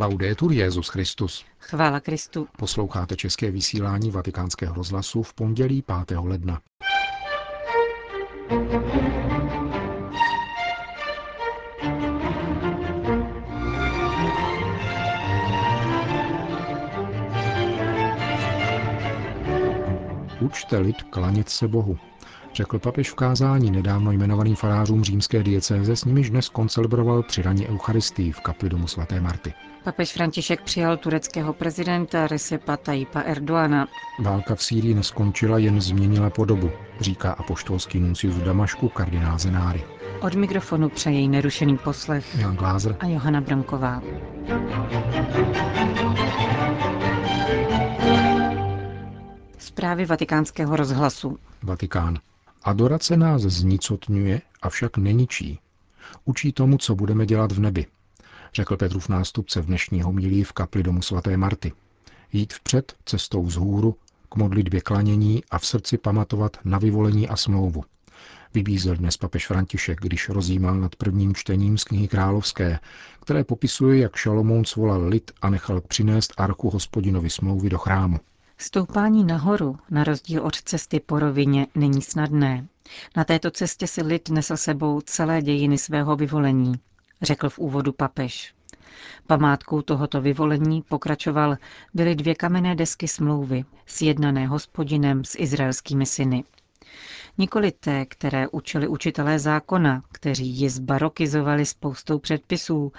Laudetur Jezus Christus. Chvála Kristu. Posloucháte české vysílání Vatikánského rozhlasu v pondělí 5. ledna. Učte lid klanět se Bohu, řekl papež v kázání nedávno jmenovaným farářům římské diecéze, s nimiž dnes koncelebroval při raně Eucharistii v kapli domu svaté Marty. Papež František přijal tureckého prezidenta Recepa Tayyipa Erdoana. Válka v Sýrii neskončila, jen změnila podobu, říká apoštolský nuncius v Damašku kardinál Zenáry. Od mikrofonu přeje nerušený poslech Jan Glázer a Johana Bronková. Zprávy vatikánského rozhlasu. Vatikán. Adorace nás znicotňuje, avšak neničí. Učí tomu, co budeme dělat v nebi, řekl Petrův nástupce v dnešní homilí v kapli domu svaté Marty. Jít vpřed cestou vzhůru, k modlitbě klanění a v srdci pamatovat na vyvolení a smlouvu. Vybízel dnes papež František, když rozjímal nad prvním čtením z knihy Královské, které popisuje, jak Šalomoun svolal lid a nechal přinést archu hospodinovi smlouvy do chrámu. Stoupání nahoru, na rozdíl od cesty po rovině, není snadné. Na této cestě si lid nesl sebou celé dějiny svého vyvolení, řekl v úvodu papež. Památkou tohoto vyvolení, pokračoval, byly dvě kamenné desky smlouvy, sjednané hospodinem s izraelskými syny. Nikoli té, které učili učitelé zákona, kteří ji zbarokizovali spoustou předpisů,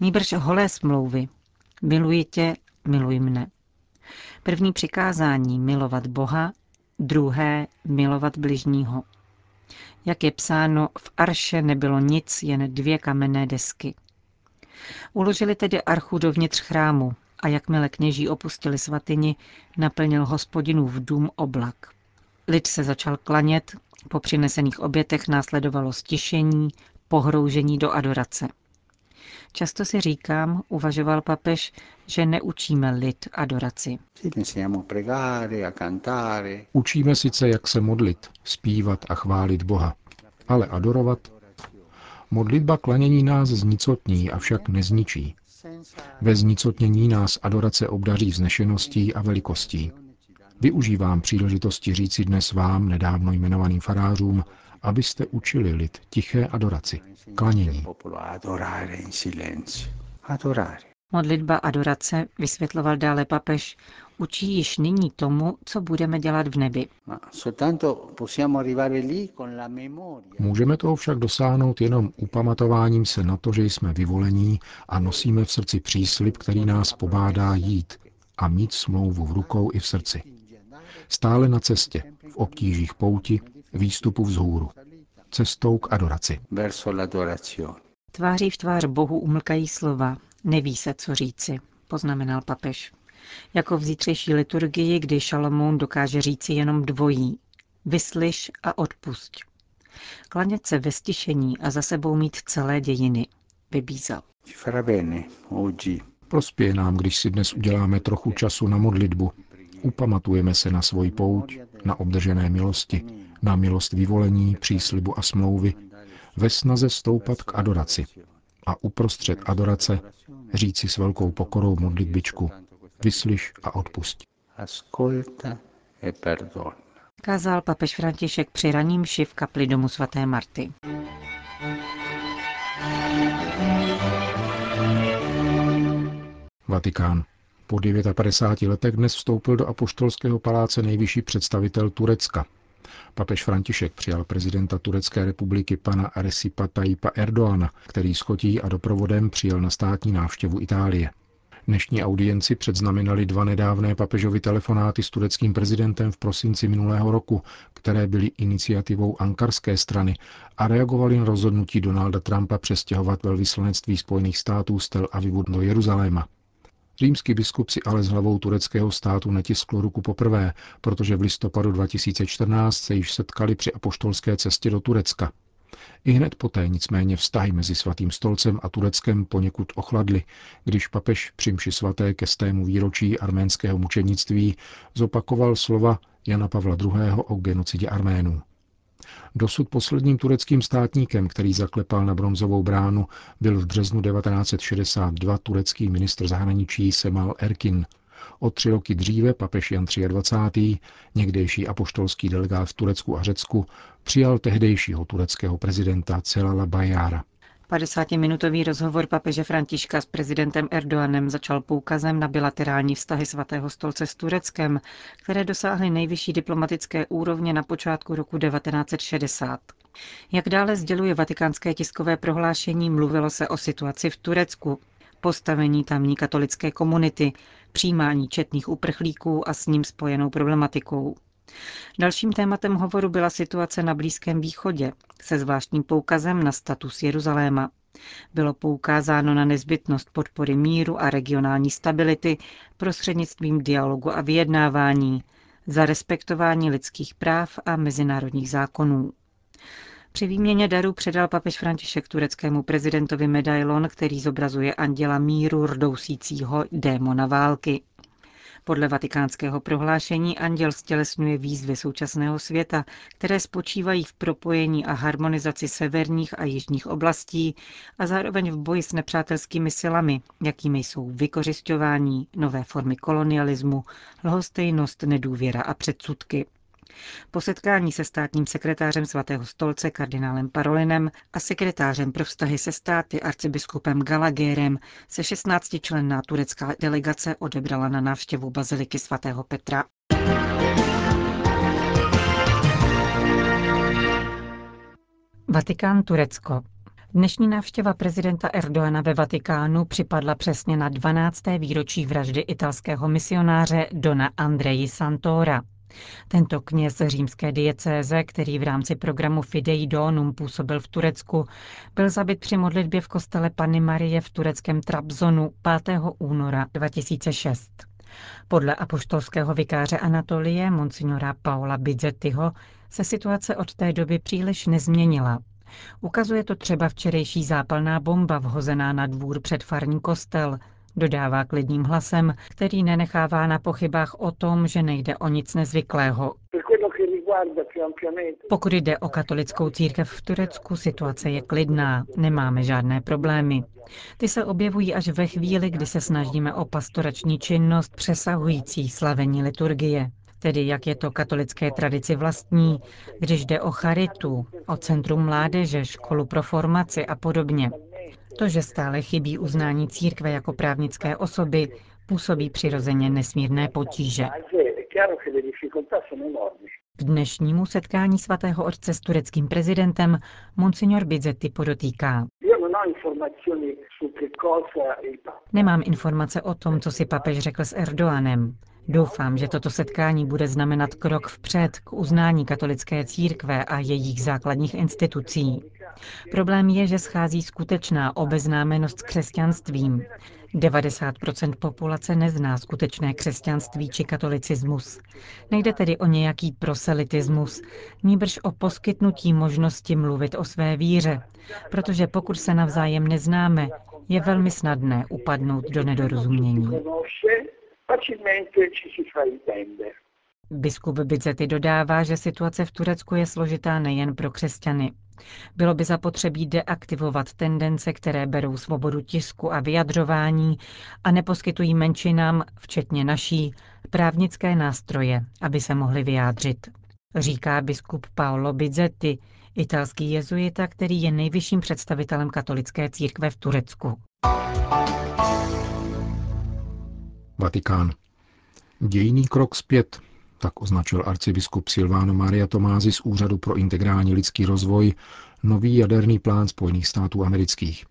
nýbrž holé smlouvy. Miluji tě, miluj mne. První přikázání milovat Boha, druhé milovat bližního. Jak je psáno, v Arše nebylo nic, jen dvě kamenné desky. Uložili tedy archu dovnitř chrámu a jakmile kněží opustili svatyni, naplnil hospodinův dům oblak. Lid se začal klanět, po přinesených obětech následovalo stišení, pohroužení do adorace. Často si říkám, uvažoval papež, že neučíme lid adoraci. Učíme sice, jak se modlit, zpívat a chválit Boha, ale adorovat? Modlitba klanění nás znicotní, avšak nezničí. Ve znicotnění nás adorace obdaří vznešeností a velikostí. Využívám příležitosti říci dnes vám, nedávno jmenovaným farářům, abyste učili lid tiché adoraci, klanění. Modlitba adorace, vysvětloval dále papež, učí již nyní tomu, co budeme dělat v nebi. Můžeme toho však dosáhnout jenom upamatováním se na to, že jsme vyvolení a nosíme v srdci příslip, který nás pobádá jít a mít smlouvu v rukou i v srdci. Stále na cestě, v obtížích pouti, výstupu vzhůru. Cestou k adoraci. Tváří v tvář Bohu umlkají slova. Neví se, co říci, poznamenal papež. Jako v zítřejší liturgii, kdy Šalomoun dokáže říci jenom dvojí. Vyslyš a odpusť. Klanět se ve stišení a za sebou mít celé dějiny. Vybízel. Prospěje nám, když si dnes uděláme trochu času na modlitbu. Upamatujeme se na svoji pouť, na obdržené milosti, na milost vyvolení, příslibu a smlouvy, ve snaze stoupat k adoraci. A uprostřed adorace říci s velkou pokorou modlitbičku Vyslyš a odpust. E Kázal papež František při raním ši v kapli domu svaté Marty. Vatikán. Po 59 letech dnes vstoupil do apoštolského paláce nejvyšší představitel Turecka. Papež František přijal prezidenta Turecké republiky pana Recipa Tayyipa Erdoana, který s chotí a doprovodem přijel na státní návštěvu Itálie. Dnešní audienci předznamenali dva nedávné papežovi telefonáty s tureckým prezidentem v prosinci minulého roku, které byly iniciativou ankarské strany a reagovaly na rozhodnutí Donalda Trumpa přestěhovat velvyslanectví Spojených států z Tel Avivu do Jeruzaléma. Římský biskup si ale s hlavou tureckého státu netiskl ruku poprvé, protože v listopadu 2014 se již setkali při apoštolské cestě do Turecka. I hned poté nicméně vztahy mezi svatým stolcem a Tureckem poněkud ochladly, když papež při mši svaté ke stému výročí arménského mučenictví zopakoval slova Jana Pavla II. o genocidě Arménů. Dosud posledním tureckým státníkem, který zaklepal na bronzovou bránu, byl v březnu 1962 turecký ministr zahraničí Semal Erkin. O tři roky dříve papež Jan 23., někdejší apoštolský delegát v Turecku a Řecku, přijal tehdejšího tureckého prezidenta Celala Bajára. 50-minutový rozhovor papeže Františka s prezidentem Erdoganem začal poukazem na bilaterální vztahy svatého stolce s Tureckem, které dosáhly nejvyšší diplomatické úrovně na počátku roku 1960. Jak dále sděluje vatikánské tiskové prohlášení, mluvilo se o situaci v Turecku, postavení tamní katolické komunity, přijímání četných uprchlíků a s ním spojenou problematikou. Dalším tématem hovoru byla situace na Blízkém východě, se zvláštním poukazem na status Jeruzaléma. Bylo poukázáno na nezbytnost podpory míru a regionální stability prostřednictvím dialogu a vyjednávání, za respektování lidských práv a mezinárodních zákonů. Při výměně daru předal papež František tureckému prezidentovi medailon, který zobrazuje anděla míru rdousícího démona války. Podle vatikánského prohlášení anděl stělesňuje výzvy současného světa, které spočívají v propojení a harmonizaci severních a jižních oblastí a zároveň v boji s nepřátelskými silami, jakými jsou vykořišťování, nové formy kolonialismu, lhostejnost, nedůvěra a předsudky. Po setkání se státním sekretářem svatého stolce kardinálem Parolinem a sekretářem pro vztahy se státy arcibiskupem Galagerem se 16 členná turecká delegace odebrala na návštěvu baziliky svatého Petra. Vatikán Turecko. Dnešní návštěva prezidenta Erdoana ve Vatikánu připadla přesně na 12. výročí vraždy italského misionáře Dona Andreji Santora. Tento kněz římské diecéze, který v rámci programu Fidei Donum působil v Turecku, byl zabit při modlitbě v kostele Panny Marie v tureckém Trabzonu 5. února 2006. Podle apoštolského vikáře Anatolie, monsignora Paola Bizzettiho, se situace od té doby příliš nezměnila. Ukazuje to třeba včerejší zápalná bomba vhozená na dvůr před farní kostel, dodává klidným hlasem, který nenechává na pochybách o tom, že nejde o nic nezvyklého. Pokud jde o katolickou církev v Turecku, situace je klidná, nemáme žádné problémy. Ty se objevují až ve chvíli, kdy se snažíme o pastorační činnost přesahující slavení liturgie tedy jak je to katolické tradici vlastní, když jde o charitu, o centrum mládeže, školu pro formaci a podobně. To, že stále chybí uznání církve jako právnické osoby, působí přirozeně nesmírné potíže. K dnešnímu setkání svatého otce s tureckým prezidentem Monsignor Bizzetti podotýká. Nemám informace o tom, co si papež řekl s Erdoanem. Doufám, že toto setkání bude znamenat krok vpřed k uznání katolické církve a jejich základních institucí. Problém je, že schází skutečná obeznámenost s křesťanstvím. 90 populace nezná skutečné křesťanství či katolicismus. Nejde tedy o nějaký proselitismus, níbrž o poskytnutí možnosti mluvit o své víře, protože pokud se navzájem neznáme, je velmi snadné upadnout do nedorozumění. Biskup Bizety dodává, že situace v Turecku je složitá nejen pro křesťany. Bylo by zapotřebí deaktivovat tendence, které berou svobodu tisku a vyjadřování a neposkytují menšinám, včetně naší, právnické nástroje, aby se mohli vyjádřit. Říká biskup Paolo Bizzetti, italský jezuita, který je nejvyšším představitelem katolické církve v Turecku. Vatikán. Dějný krok zpět, tak označil arcibiskup Silvano Maria Tomázy z Úřadu pro integrální lidský rozvoj nový jaderný plán Spojených států amerických.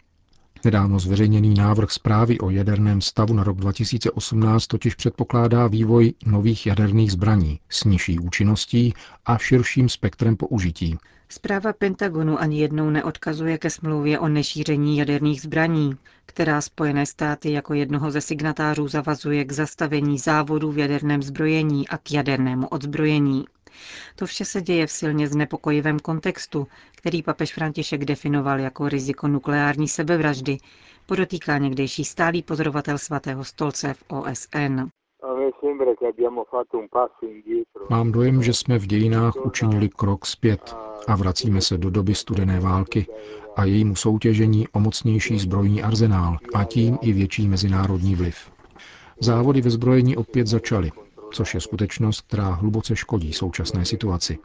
Nedávno zveřejněný návrh zprávy o jaderném stavu na rok 2018 totiž předpokládá vývoj nových jaderných zbraní s nižší účinností a širším spektrem použití. Zpráva Pentagonu ani jednou neodkazuje ke smlouvě o nešíření jaderných zbraní, která Spojené státy jako jednoho ze signatářů zavazuje k zastavení závodů v jaderném zbrojení a k jadernému odzbrojení. To vše se děje v silně znepokojivém kontextu, který papež František definoval jako riziko nukleární sebevraždy, podotýká někdejší stálý pozorovatel svatého stolce v OSN. Mám dojem, že jsme v dějinách učinili krok zpět a vracíme se do doby studené války a jejímu soutěžení o mocnější zbrojní arzenál a tím i větší mezinárodní vliv. Závody ve zbrojení opět začaly, což je skutečnost, která hluboce škodí současné situaci.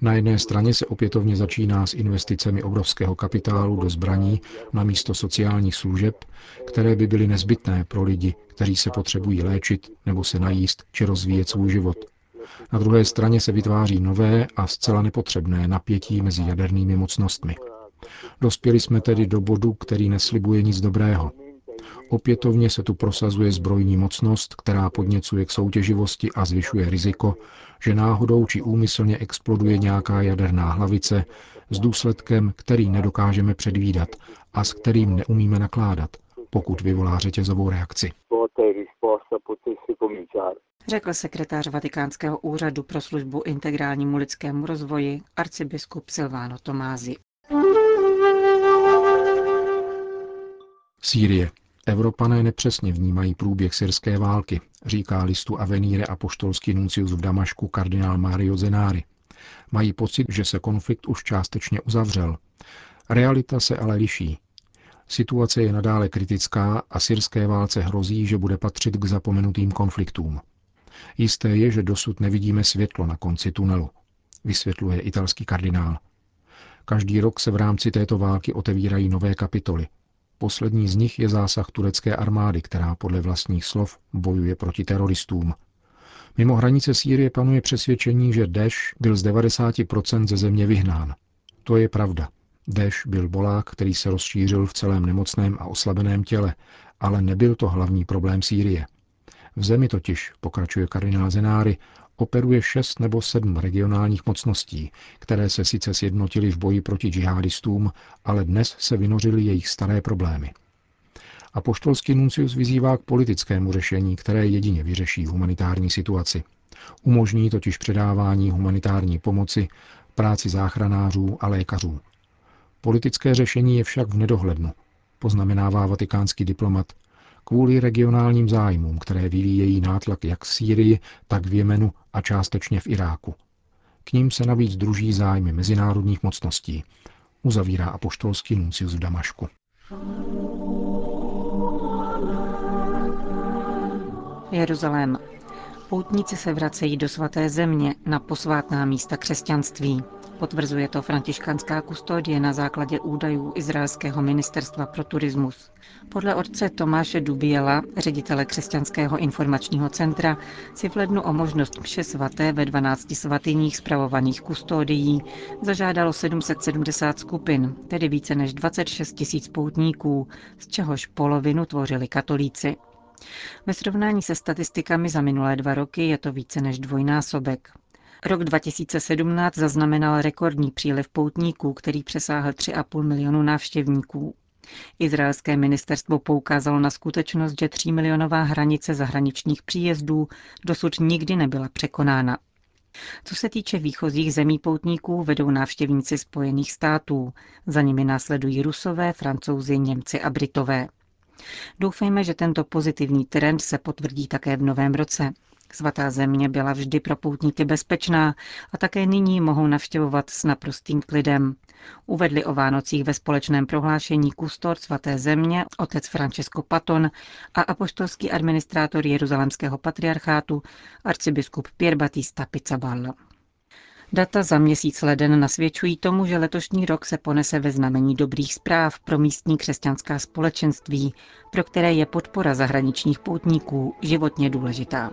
Na jedné straně se opětovně začíná s investicemi obrovského kapitálu do zbraní na místo sociálních služeb, které by byly nezbytné pro lidi, kteří se potřebují léčit nebo se najíst či rozvíjet svůj život. Na druhé straně se vytváří nové a zcela nepotřebné napětí mezi jadernými mocnostmi. Dospěli jsme tedy do bodu, který neslibuje nic dobrého. Opětovně se tu prosazuje zbrojní mocnost, která podněcuje k soutěživosti a zvyšuje riziko, že náhodou či úmyslně exploduje nějaká jaderná hlavice s důsledkem, který nedokážeme předvídat a s kterým neumíme nakládat, pokud vyvolá řetězovou reakci. Řekl sekretář Vatikánského úřadu pro službu integrálnímu lidskému rozvoji arcibiskup Silvano Tomázi. Sýrie. Evropané nepřesně vnímají průběh syrské války, říká listu Avenire apoštolský nuncius v Damašku kardinál Mario Zenári. Mají pocit, že se konflikt už částečně uzavřel. Realita se ale liší. Situace je nadále kritická a syrské válce hrozí, že bude patřit k zapomenutým konfliktům. Jisté je, že dosud nevidíme světlo na konci tunelu, vysvětluje italský kardinál. Každý rok se v rámci této války otevírají nové kapitoly, Poslední z nich je zásah turecké armády, která podle vlastních slov bojuje proti teroristům. Mimo hranice Sýrie panuje přesvědčení, že Deš byl z 90% ze země vyhnán. To je pravda. Deš byl bolák, který se rozšířil v celém nemocném a oslabeném těle, ale nebyl to hlavní problém Sýrie. V zemi totiž, pokračuje kardinál Zenáry, operuje šest nebo sedm regionálních mocností, které se sice sjednotily v boji proti džihadistům, ale dnes se vynořily jejich staré problémy. A poštolský nuncius vyzývá k politickému řešení, které jedině vyřeší humanitární situaci. Umožní totiž předávání humanitární pomoci, práci záchranářů a lékařů. Politické řešení je však v nedohlednu, poznamenává vatikánský diplomat kvůli regionálním zájmům, které vyvíjejí nátlak jak v Sýrii, tak v Jemenu a částečně v Iráku. K ním se navíc druží zájmy mezinárodních mocností, uzavírá apoštolský nuncius v Damašku. Jeruzalém. Poutníci se vracejí do svaté země na posvátná místa křesťanství. Potvrzuje to františkanská kustodie na základě údajů Izraelského ministerstva pro turismus. Podle otce Tomáše Dubiela, ředitele Křesťanského informačního centra, si v lednu o možnost mše svaté ve 12 svatyních spravovaných kustodií zažádalo 770 skupin, tedy více než 26 tisíc poutníků, z čehož polovinu tvořili katolíci. Ve srovnání se statistikami za minulé dva roky je to více než dvojnásobek. Rok 2017 zaznamenal rekordní příliv poutníků, který přesáhl 3,5 milionu návštěvníků. Izraelské ministerstvo poukázalo na skutečnost, že 3 milionová hranice zahraničních příjezdů dosud nikdy nebyla překonána. Co se týče výchozích zemí poutníků, vedou návštěvníci Spojených států. Za nimi následují Rusové, Francouzi, Němci a Britové. Doufejme, že tento pozitivní trend se potvrdí také v novém roce. Svatá země byla vždy pro poutníky bezpečná a také nyní mohou navštěvovat s naprostým klidem. Uvedli o Vánocích ve společném prohlášení kustor svaté země, otec Francesco Paton a apoštolský administrátor Jeruzalemského patriarchátu, arcibiskup Pier Battista Pizzaballa. Data za měsíc leden nasvědčují tomu, že letošní rok se ponese ve znamení dobrých zpráv pro místní křesťanská společenství, pro které je podpora zahraničních poutníků životně důležitá.